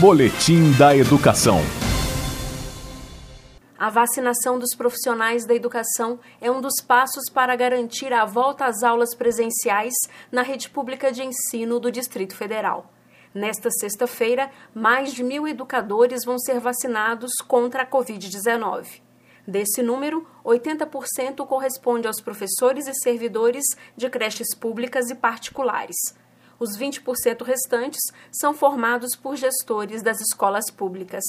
Boletim da Educação. A vacinação dos profissionais da educação é um dos passos para garantir a volta às aulas presenciais na rede pública de ensino do Distrito Federal. Nesta sexta-feira, mais de mil educadores vão ser vacinados contra a Covid-19. Desse número, 80% corresponde aos professores e servidores de creches públicas e particulares. Os 20% restantes são formados por gestores das escolas públicas.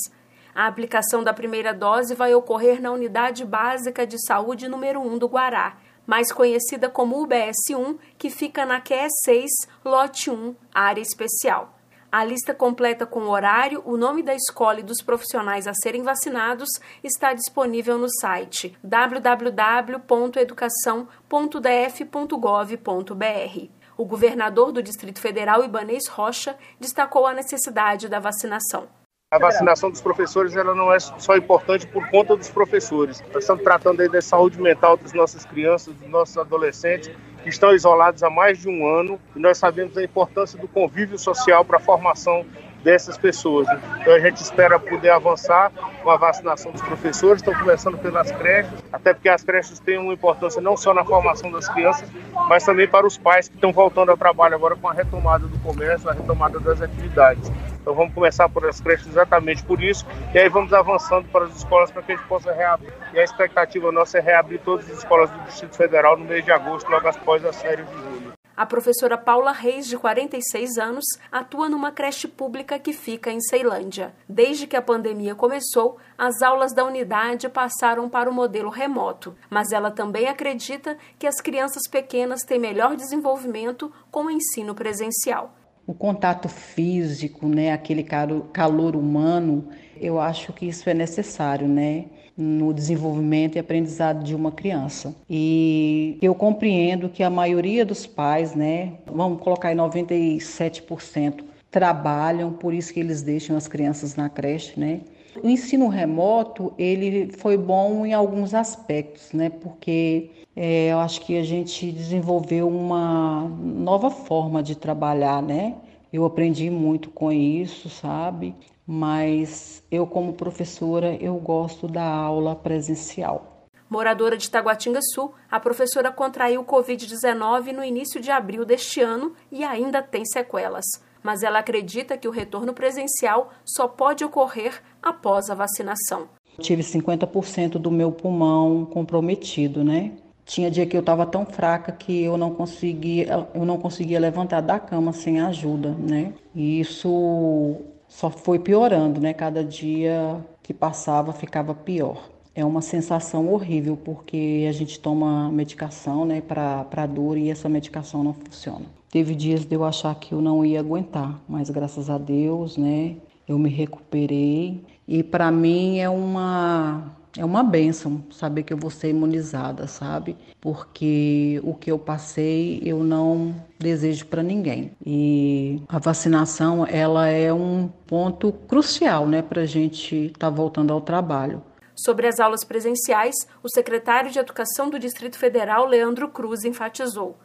A aplicação da primeira dose vai ocorrer na Unidade Básica de Saúde número 1 do Guará, mais conhecida como UBS 1, que fica na QE 6, lote 1, área especial. A lista completa com o horário, o nome da escola e dos profissionais a serem vacinados está disponível no site www.educação.df.gov.br. O governador do Distrito Federal, Ibanês Rocha, destacou a necessidade da vacinação. A vacinação dos professores ela não é só importante por conta dos professores. Nós estamos tratando aí da saúde mental das nossas crianças, dos nossos adolescentes, que estão isolados há mais de um ano e nós sabemos a importância do convívio social para a formação dessas pessoas. Então a gente espera poder avançar com a vacinação dos professores, estão começando pelas creches, até porque as creches têm uma importância não só na formação das crianças, mas também para os pais que estão voltando ao trabalho agora com a retomada do comércio, a retomada das atividades. Então vamos começar por as creches exatamente por isso, e aí vamos avançando para as escolas para que a gente possa reabrir. E a expectativa nossa é reabrir todas as escolas do Distrito Federal no mês de agosto, logo após as férias de julho. A professora Paula Reis, de 46 anos, atua numa creche pública que fica em Ceilândia. Desde que a pandemia começou, as aulas da unidade passaram para o modelo remoto, mas ela também acredita que as crianças pequenas têm melhor desenvolvimento com o ensino presencial. O contato físico, né, aquele calor humano, eu acho que isso é necessário, né? no desenvolvimento e aprendizado de uma criança. E eu compreendo que a maioria dos pais, né, vamos colocar em 97%, trabalham, por isso que eles deixam as crianças na creche, né? O ensino remoto, ele foi bom em alguns aspectos, né? Porque é, eu acho que a gente desenvolveu uma nova forma de trabalhar, né? Eu aprendi muito com isso, sabe? mas eu como professora eu gosto da aula presencial. Moradora de Taguatinga Sul, a professora contraiu o COVID-19 no início de abril deste ano e ainda tem sequelas. Mas ela acredita que o retorno presencial só pode ocorrer após a vacinação. tive 50% do meu pulmão comprometido, né? Tinha dia que eu estava tão fraca que eu não conseguia, eu não conseguia levantar da cama sem ajuda, né? E isso só foi piorando, né? Cada dia que passava ficava pior. É uma sensação horrível porque a gente toma medicação, né, para dor e essa medicação não funciona. Teve dias de eu achar que eu não ia aguentar, mas graças a Deus, né, eu me recuperei e para mim é uma é uma benção saber que eu vou ser imunizada, sabe? Porque o que eu passei eu não desejo para ninguém. E a vacinação ela é um ponto crucial, né, para a gente estar tá voltando ao trabalho. Sobre as aulas presenciais, o secretário de Educação do Distrito Federal, Leandro Cruz, enfatizou.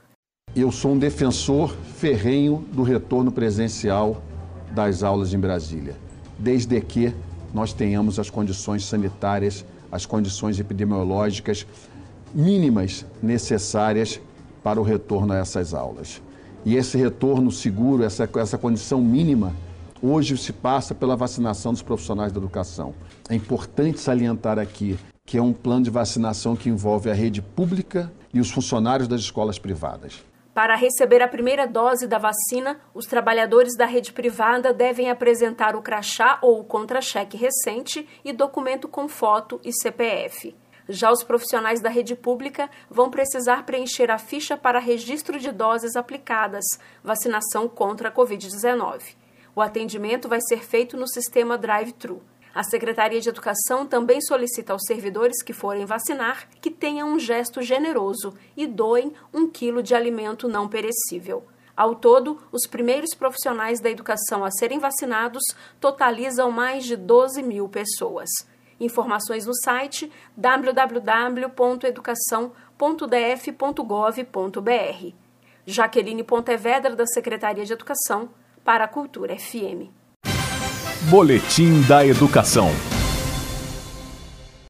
Eu sou um defensor ferrenho do retorno presencial das aulas em Brasília, desde que nós tenhamos as condições sanitárias as condições epidemiológicas mínimas necessárias para o retorno a essas aulas. E esse retorno seguro, essa, essa condição mínima, hoje se passa pela vacinação dos profissionais da educação. É importante salientar aqui que é um plano de vacinação que envolve a rede pública e os funcionários das escolas privadas. Para receber a primeira dose da vacina, os trabalhadores da rede privada devem apresentar o crachá ou o contra-cheque recente e documento com foto e CPF. Já os profissionais da rede pública vão precisar preencher a ficha para registro de doses aplicadas, vacinação contra a Covid-19. O atendimento vai ser feito no sistema drive-thru. A Secretaria de Educação também solicita aos servidores que forem vacinar que tenham um gesto generoso e doem um quilo de alimento não perecível. Ao todo, os primeiros profissionais da educação a serem vacinados totalizam mais de 12 mil pessoas. Informações no site www.educação.df.gov.br. Jaqueline Pontevedra, da Secretaria de Educação, para a Cultura FM. Boletim da Educação.